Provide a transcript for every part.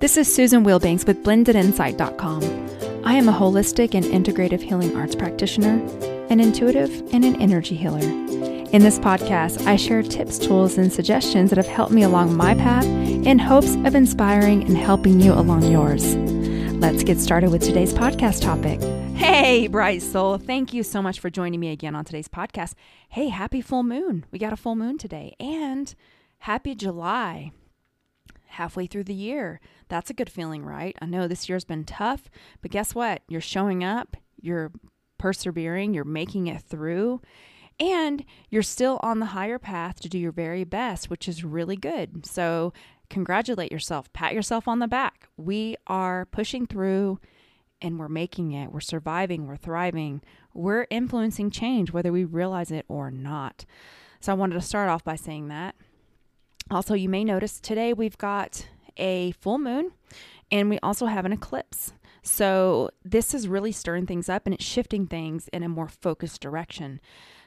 This is Susan Wilbanks with blendedinsight.com. I am a holistic and integrative healing arts practitioner, an intuitive, and an energy healer. In this podcast, I share tips, tools, and suggestions that have helped me along my path in hopes of inspiring and helping you along yours. Let's get started with today's podcast topic. Hey, bright soul. Thank you so much for joining me again on today's podcast. Hey, happy full moon. We got a full moon today. And happy July halfway through the year. That's a good feeling, right? I know this year's been tough, but guess what? You're showing up, you're persevering, you're making it through, and you're still on the higher path to do your very best, which is really good. So, congratulate yourself, pat yourself on the back. We are pushing through and we're making it. We're surviving, we're thriving, we're influencing change, whether we realize it or not. So, I wanted to start off by saying that. Also, you may notice today we've got a full moon and we also have an eclipse. So, this is really stirring things up and it's shifting things in a more focused direction.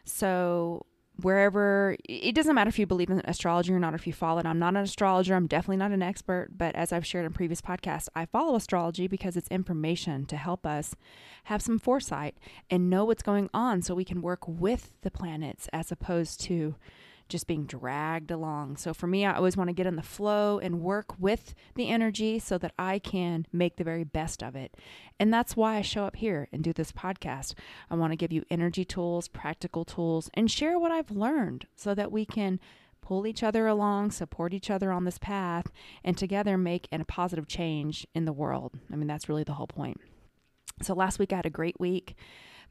So, wherever it doesn't matter if you believe in astrology or not, or if you follow it. I'm not an astrologer, I'm definitely not an expert, but as I've shared in previous podcasts, I follow astrology because it's information to help us have some foresight and know what's going on so we can work with the planets as opposed to just being dragged along. So for me, I always want to get in the flow and work with the energy so that I can make the very best of it. And that's why I show up here and do this podcast. I want to give you energy tools, practical tools, and share what I've learned so that we can pull each other along, support each other on this path, and together make a positive change in the world. I mean, that's really the whole point. So last week I had a great week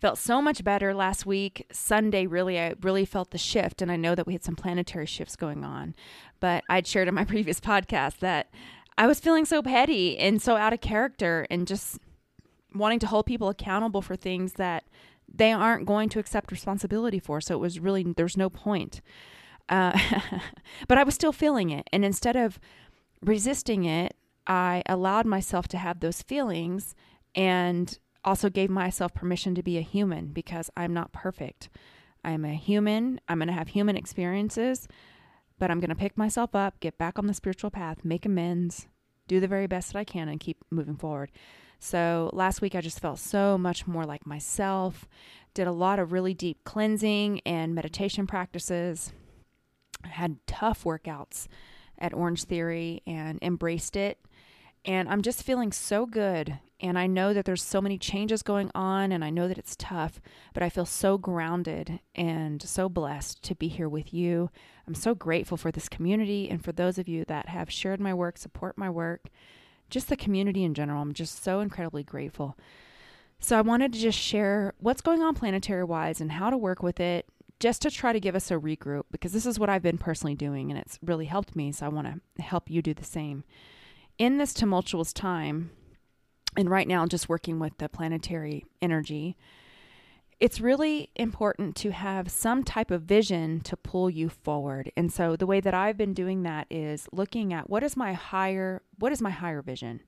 felt so much better last week. Sunday, really, I really felt the shift, and I know that we had some planetary shifts going on. But I'd shared in my previous podcast that I was feeling so petty and so out of character and just wanting to hold people accountable for things that they aren't going to accept responsibility for. So it was really, there's no point. Uh, but I was still feeling it. And instead of resisting it, I allowed myself to have those feelings and also gave myself permission to be a human because I'm not perfect. I'm a human. I'm going to have human experiences, but I'm going to pick myself up, get back on the spiritual path, make amends, do the very best that I can, and keep moving forward. So last week, I just felt so much more like myself, did a lot of really deep cleansing and meditation practices, had tough workouts at Orange Theory and embraced it. And I'm just feeling so good and I know that there's so many changes going on, and I know that it's tough, but I feel so grounded and so blessed to be here with you. I'm so grateful for this community and for those of you that have shared my work, support my work, just the community in general. I'm just so incredibly grateful. So, I wanted to just share what's going on planetary wise and how to work with it, just to try to give us a regroup, because this is what I've been personally doing and it's really helped me. So, I want to help you do the same. In this tumultuous time, and right now just working with the planetary energy it's really important to have some type of vision to pull you forward. And so the way that i've been doing that is looking at what is my higher what is my higher vision?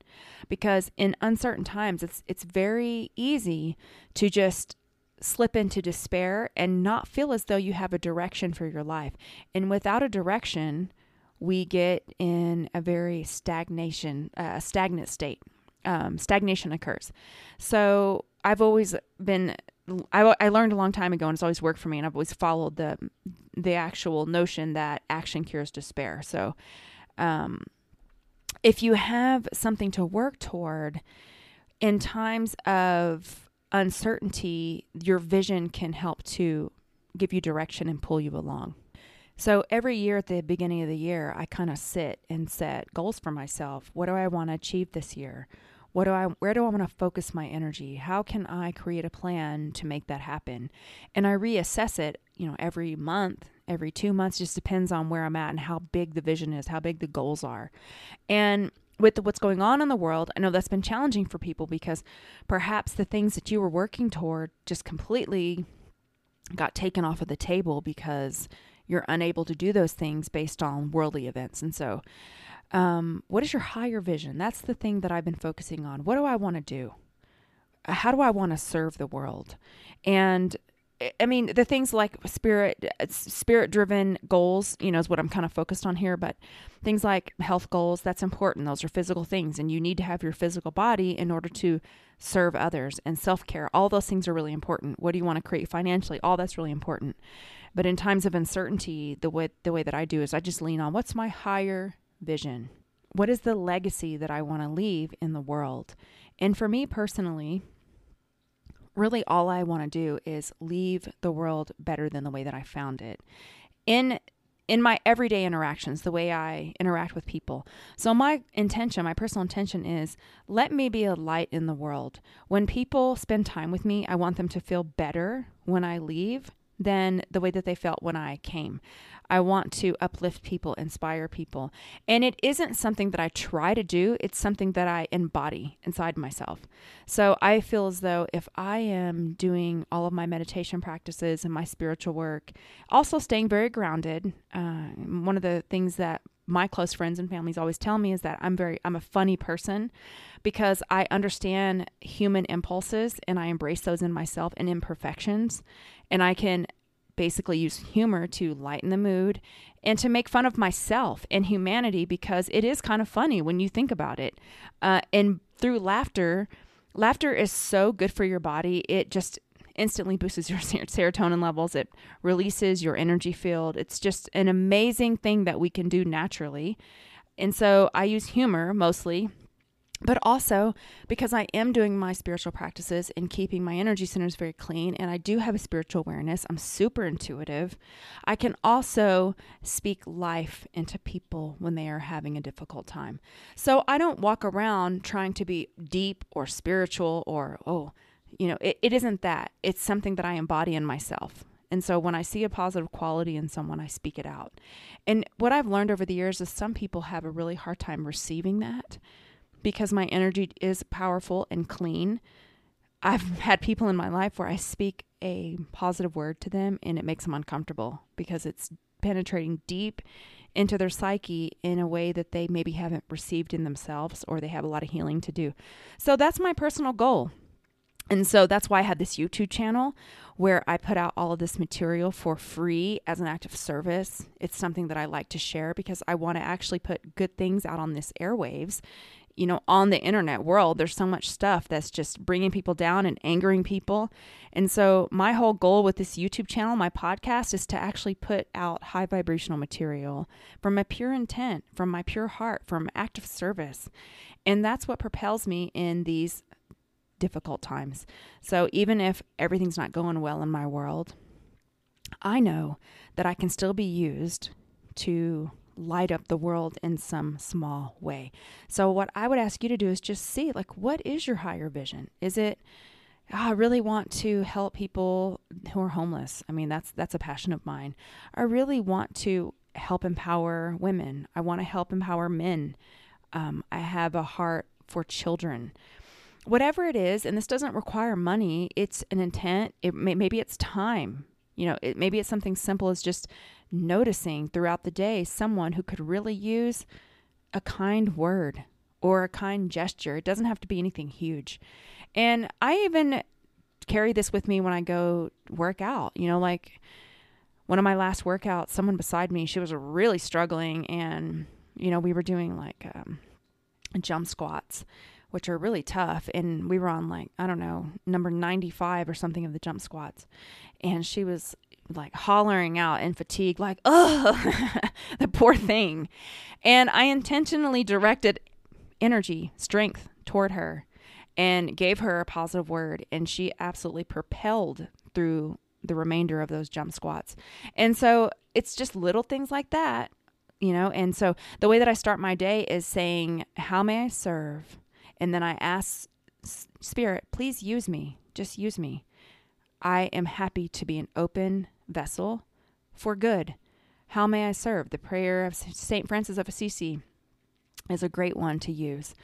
Because in uncertain times it's it's very easy to just slip into despair and not feel as though you have a direction for your life. And without a direction we get in a very stagnation uh, stagnant state um, stagnation occurs. So I've always been I, I learned a long time ago and it's always worked for me and I've always followed the the actual notion that action cures despair. So um, if you have something to work toward in times of uncertainty, your vision can help to give you direction and pull you along. So every year at the beginning of the year, I kind of sit and set goals for myself. What do I want to achieve this year? What do I where do I want to focus my energy? How can I create a plan to make that happen? And I reassess it, you know, every month, every 2 months just depends on where I'm at and how big the vision is, how big the goals are. And with what's going on in the world, I know that's been challenging for people because perhaps the things that you were working toward just completely got taken off of the table because you're unable to do those things based on worldly events. And so um, what is your higher vision? That's the thing that I've been focusing on. What do I want to do? Uh, how do I want to serve the world? And eh, I mean, the things like spirit, uh, spirit driven goals, you know, is what I'm kind of focused on here. But things like health goals, that's important. Those are physical things, and you need to have your physical body in order to serve others and self care. All those things are really important. What do you want to create financially? All that's really important. But in times of uncertainty, the way the way that I do is I just lean on what's my higher vision. What is the legacy that I want to leave in the world? And for me personally, really all I want to do is leave the world better than the way that I found it. In in my everyday interactions, the way I interact with people. So my intention, my personal intention is let me be a light in the world. When people spend time with me, I want them to feel better when I leave than the way that they felt when I came. I want to uplift people, inspire people. And it isn't something that I try to do, it's something that I embody inside myself. So I feel as though if I am doing all of my meditation practices and my spiritual work, also staying very grounded, uh, one of the things that my close friends and families always tell me is that I'm very I'm a funny person because I understand human impulses and I embrace those in myself and imperfections and I can basically use humor to lighten the mood and to make fun of myself and humanity because it is kind of funny when you think about it. Uh, and through laughter, laughter is so good for your body. It just instantly boosts your serotonin levels. It releases your energy field. It's just an amazing thing that we can do naturally. And so I use humor mostly but also because I am doing my spiritual practices and keeping my energy centers very clean, and I do have a spiritual awareness, I'm super intuitive. I can also speak life into people when they are having a difficult time. So I don't walk around trying to be deep or spiritual or, oh, you know, it, it isn't that. It's something that I embody in myself. And so when I see a positive quality in someone, I speak it out. And what I've learned over the years is some people have a really hard time receiving that because my energy is powerful and clean. I've had people in my life where I speak a positive word to them and it makes them uncomfortable because it's penetrating deep into their psyche in a way that they maybe haven't received in themselves or they have a lot of healing to do. So that's my personal goal. And so that's why I had this YouTube channel where I put out all of this material for free as an act of service. It's something that I like to share because I want to actually put good things out on this airwaves you know, on the internet world, there's so much stuff that's just bringing people down and angering people. And so, my whole goal with this YouTube channel, my podcast, is to actually put out high vibrational material from a pure intent, from my pure heart, from active service. And that's what propels me in these difficult times. So, even if everything's not going well in my world, I know that I can still be used to light up the world in some small way. So, what I would ask you to do is just see, like, what is your higher vision? Is it, oh, I really want to help people who are homeless. I mean, that's that's a passion of mine. I really want to help empower women. I want to help empower men. Um, I have a heart for children. Whatever it is, and this doesn't require money. It's an intent. It may, maybe it's time. You know, it, maybe it's something simple as just noticing throughout the day someone who could really use a kind word or a kind gesture. It doesn't have to be anything huge. And I even carry this with me when I go work out. You know, like one of my last workouts, someone beside me, she was really struggling, and, you know, we were doing like um, jump squats. Which are really tough. And we were on like, I don't know, number 95 or something of the jump squats. And she was like hollering out in fatigue, like, oh, the poor thing. And I intentionally directed energy, strength toward her and gave her a positive word. And she absolutely propelled through the remainder of those jump squats. And so it's just little things like that, you know. And so the way that I start my day is saying, How may I serve? And then I ask Spirit, please use me. Just use me. I am happy to be an open vessel for good. How may I serve? The prayer of St. Francis of Assisi is a great one to use.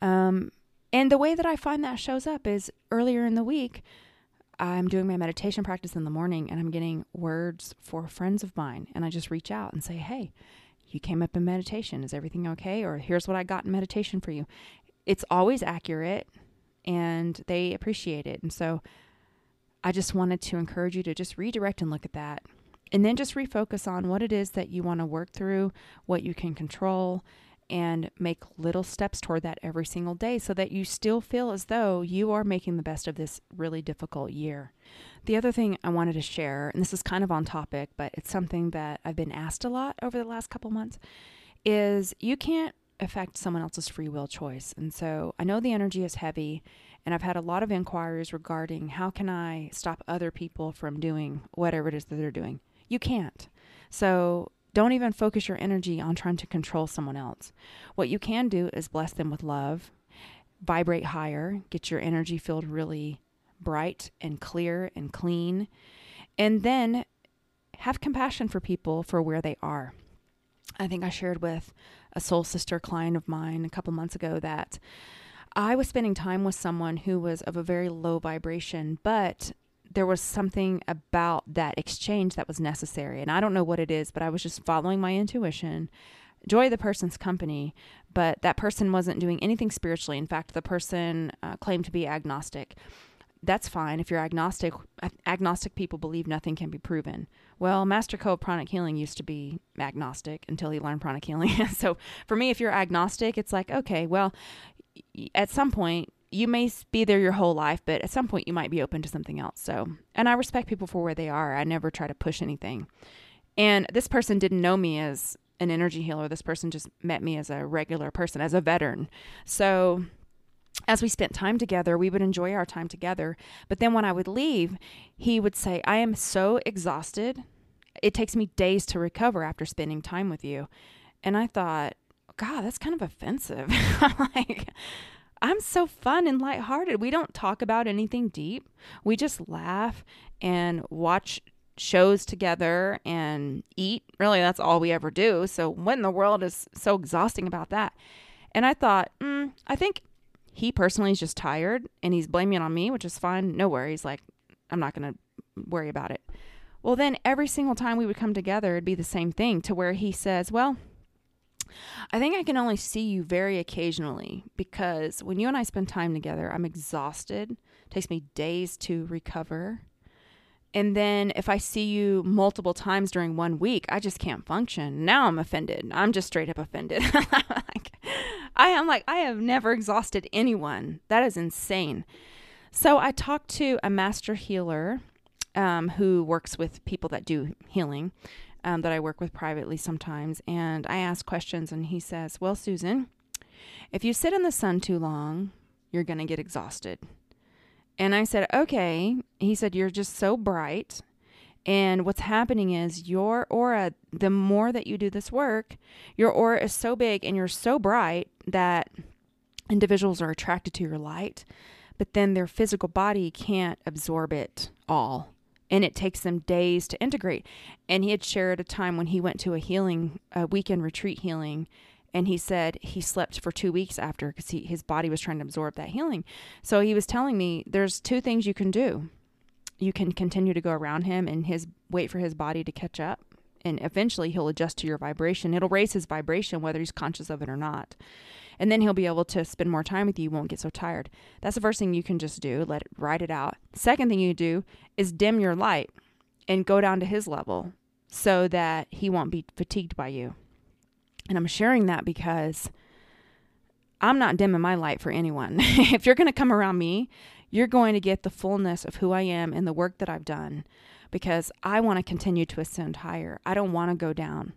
Um, and the way that I find that shows up is earlier in the week, I'm doing my meditation practice in the morning and I'm getting words for friends of mine. And I just reach out and say, hey, you came up in meditation. Is everything okay? Or here's what I got in meditation for you. It's always accurate and they appreciate it. And so I just wanted to encourage you to just redirect and look at that. And then just refocus on what it is that you want to work through, what you can control, and make little steps toward that every single day so that you still feel as though you are making the best of this really difficult year. The other thing I wanted to share, and this is kind of on topic, but it's something that I've been asked a lot over the last couple months, is you can't affect someone else's free will choice. And so I know the energy is heavy, and I've had a lot of inquiries regarding how can I stop other people from doing whatever it is that they're doing. You can't. So don't even focus your energy on trying to control someone else. What you can do is bless them with love, vibrate higher, get your energy filled really bright and clear and clean, and then have compassion for people for where they are. I think I shared with a soul sister client of mine a couple months ago that I was spending time with someone who was of a very low vibration, but there was something about that exchange that was necessary. And I don't know what it is, but I was just following my intuition, enjoy the person's company, but that person wasn't doing anything spiritually. In fact, the person uh, claimed to be agnostic. That's fine if you're agnostic. Agnostic people believe nothing can be proven. Well, Master Choa of Pranic Healing used to be agnostic until he learned pranic healing. so for me, if you're agnostic, it's like, okay, well, at some point you may be there your whole life, but at some point you might be open to something else. So, and I respect people for where they are. I never try to push anything. And this person didn't know me as an energy healer. This person just met me as a regular person, as a veteran. So, as we spent time together, we would enjoy our time together. But then when I would leave, he would say, I am so exhausted. It takes me days to recover after spending time with you. And I thought, God, that's kind of offensive. like, I'm so fun and lighthearted. We don't talk about anything deep. We just laugh and watch shows together and eat. Really, that's all we ever do. So, what in the world is so exhausting about that? And I thought, mm, I think he personally is just tired and he's blaming it on me, which is fine. No worries. Like, I'm not going to worry about it. Well, then every single time we would come together, it'd be the same thing to where he says, Well, I think I can only see you very occasionally because when you and I spend time together, I'm exhausted. It takes me days to recover. And then if I see you multiple times during one week, I just can't function. Now I'm offended. I'm just straight up offended. like, I am like, I have never exhausted anyone. That is insane. So I talked to a master healer um, who works with people that do healing um, that I work with privately sometimes. And I ask questions, and he says, Well, Susan, if you sit in the sun too long, you're going to get exhausted. And I said, Okay. He said, You're just so bright. And what's happening is your aura, the more that you do this work, your aura is so big and you're so bright that individuals are attracted to your light, but then their physical body can't absorb it all and it takes them days to integrate. And he had shared a time when he went to a healing, a weekend retreat healing, and he said he slept for two weeks after because his body was trying to absorb that healing. So he was telling me there's two things you can do. You can continue to go around him and his wait for his body to catch up, and eventually he'll adjust to your vibration. It'll raise his vibration whether he's conscious of it or not and then he'll be able to spend more time with you. Won't get so tired. That's the first thing you can just do. Let it ride it out. Second thing you do is dim your light and go down to his level so that he won't be fatigued by you. And I'm sharing that because I'm not dimming my light for anyone. if you're going to come around me, you're going to get the fullness of who I am and the work that I've done because I want to continue to ascend higher. I don't want to go down.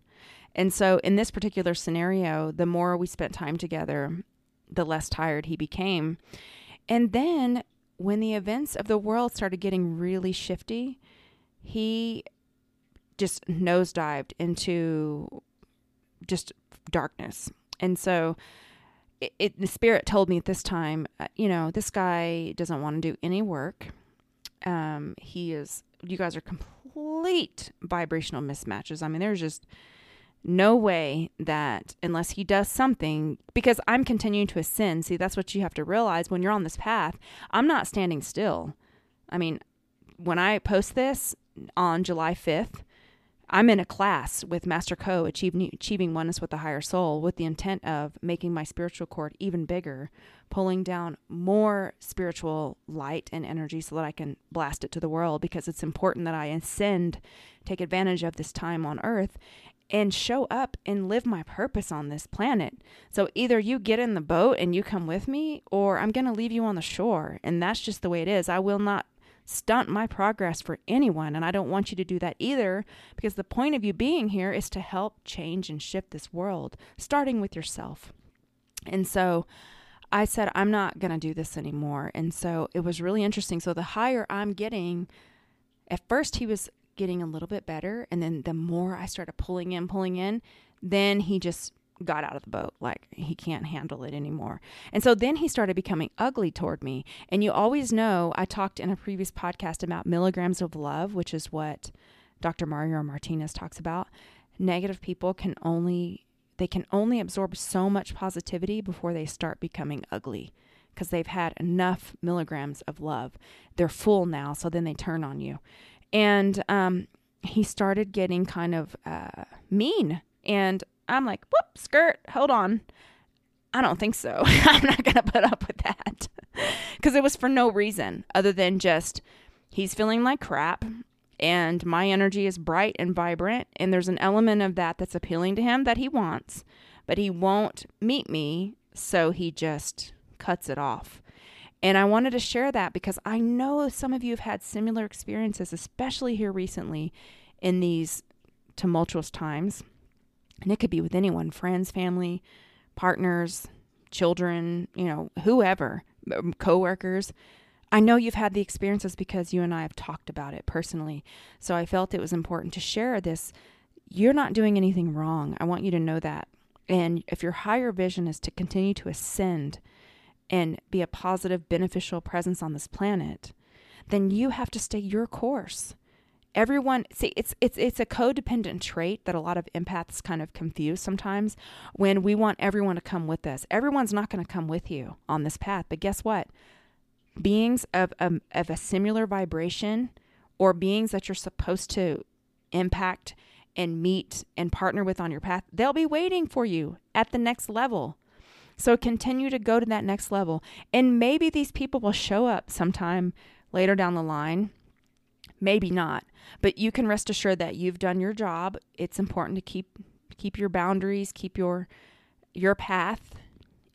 And so, in this particular scenario, the more we spent time together, the less tired he became. And then, when the events of the world started getting really shifty, he just nosedived into just darkness. And so, it, it, the spirit told me at this time, uh, you know, this guy doesn't want to do any work. Um, he is, you guys are complete vibrational mismatches. I mean, there's just no way that unless he does something, because I'm continuing to ascend. See, that's what you have to realize when you're on this path. I'm not standing still. I mean, when I post this on July 5th, I'm in a class with Master Choa, achieving, achieving oneness with the higher soul, with the intent of making my spiritual cord even bigger, pulling down more spiritual light and energy so that I can blast it to the world because it's important that I ascend, take advantage of this time on earth, and show up and live my purpose on this planet. So either you get in the boat and you come with me, or I'm going to leave you on the shore. And that's just the way it is. I will not stunt my progress for anyone. And I don't want you to do that either, because the point of you being here is to help change and shift this world, starting with yourself. And so I said, I'm not going to do this anymore. And so it was really interesting. So the higher I'm getting, at first he was getting a little bit better. And then the more I started pulling in, pulling in, then he just got out of the boat. Like he can't handle it anymore. And so then he started becoming ugly toward me. And you always know, I talked in a previous podcast about milligrams of love, which is what Dr. Mario Martinez talks about. Negative people can only they can only absorb so much positivity before they start becoming ugly because they've had enough milligrams of love. They're full now, so then they turn on you. And um, he started getting kind of uh, mean. And I'm like, whoop, skirt, hold on. I don't think so. I'm not going to put up with that. Because it was for no reason other than just he's feeling like crap and my energy is bright and vibrant. And there's an element of that that's appealing to him that he wants, but he won't meet me. So he just cuts it off. And I wanted to share that because I know some of you have had similar experiences, especially here recently in these tumultuous times. And it could be with anyone friends, family, partners, children, you know, whoever, um, coworkers. I know you've had the experiences because you and I have talked about it personally. So I felt it was important to share this. You're not doing anything wrong. I want you to know that. And if your higher vision is to continue to ascend, and be a positive, beneficial presence on this planet, then you have to stay your course. Everyone, see, it's it's it's a codependent trait that a lot of empaths kind of confuse sometimes. When we want everyone to come with us, everyone's not going to come with you on this path. But guess what? Beings of um, of a similar vibration, or beings that you're supposed to impact and meet and partner with on your path, they'll be waiting for you at the next level so continue to go to that next level. And maybe these people will show up sometime later down the line. Maybe not. But you can rest assured that you've done your job. It's important to keep keep your boundaries, keep your your path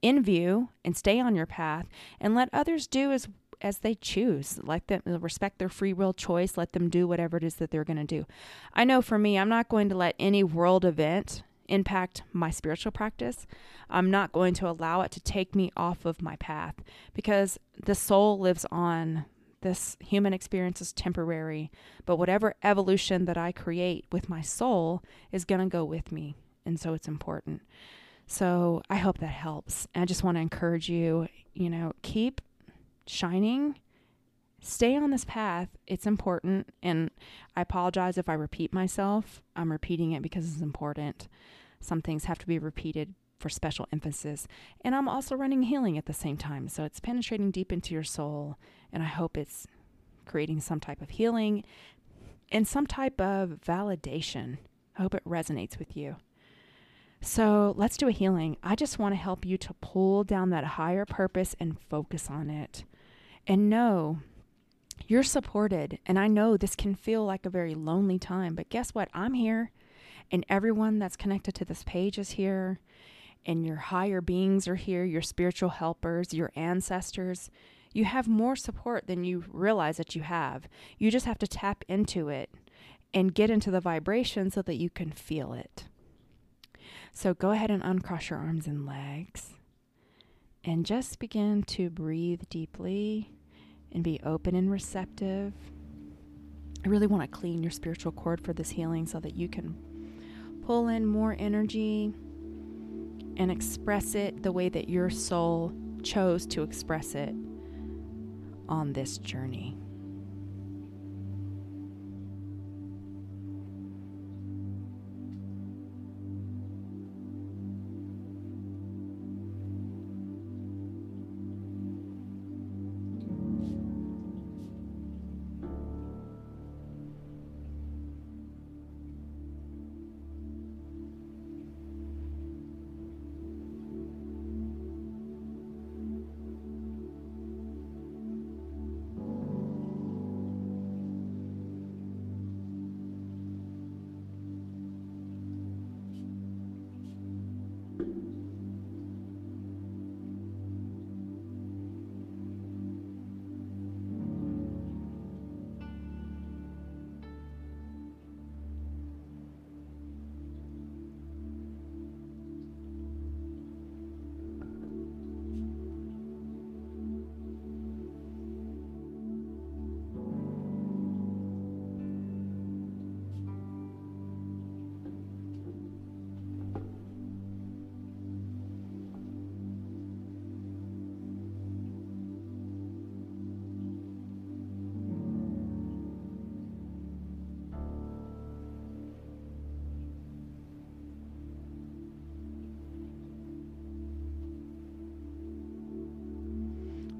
in view and stay on your path and let others do as as they choose. Let them respect their free will choice. Let them do whatever it is that they're going to do. I know for me, I'm not going to let any world event impact my spiritual practice. I'm not going to allow it to take me off of my path because the soul lives on. This human experience is temporary, but whatever evolution that I create with my soul is going to go with me. And so it's important. So I hope that helps. I just want to encourage you, you know, keep shining stay on this path. It's important. And I apologize if I repeat myself. I'm repeating it because it's important. Some things have to be repeated for special emphasis. And I'm also running healing at the same time. So it's penetrating deep into your soul. And I hope it's creating some type of healing and some type of validation. I hope it resonates with you. So let's do a healing. I just want to help you to pull down that higher purpose and focus on it. And know you're supported. And I know this can feel like a very lonely time, but guess what? I'm here and everyone that's connected to this page is here, and your higher beings are here, your spiritual helpers, your ancestors. You have more support than you realize that you have. You just have to tap into it and get into the vibration so that you can feel it. So go ahead and uncross your arms and legs and just begin to breathe deeply and be open and receptive. I really want to clean your spiritual cord for this healing so that you can pull in more energy and express it the way that your soul chose to express it on this journey.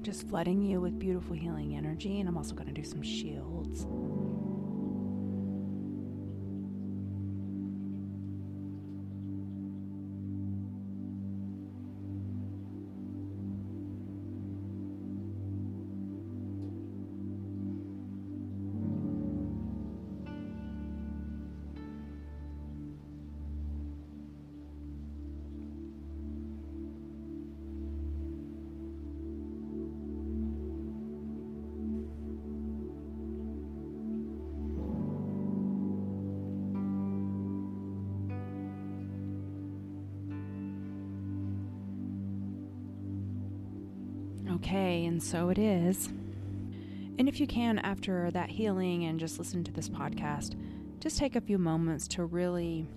Just flooding you with beautiful healing energy. And I'm also going to do some shields. Okay, and so it is. And if you can, after that healing and just listen to this podcast, just take a few moments to really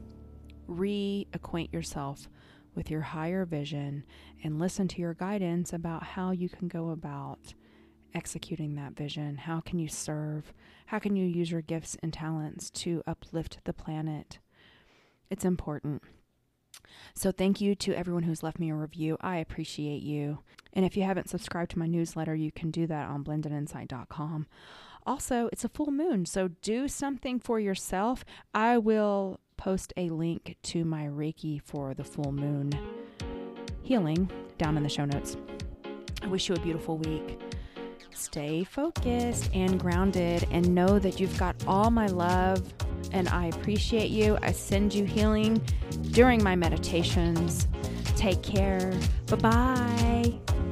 reacquaint yourself with your higher vision and listen to your guidance about how you can go about executing that vision. How can you serve? How can you use your gifts and talents to uplift the planet? It's important. So, thank you to everyone who's left me a review. I appreciate you. And if you haven't subscribed to my newsletter, you can do that on blendedinsight.com. Also, it's a full moon, so do something for yourself. I will post a link to my Reiki for the full moon healing down in the show notes. I wish you a beautiful week. Stay focused and grounded, and know that you've got all my love and I appreciate you. I send you healing during my meditations. Take care. Bye bye.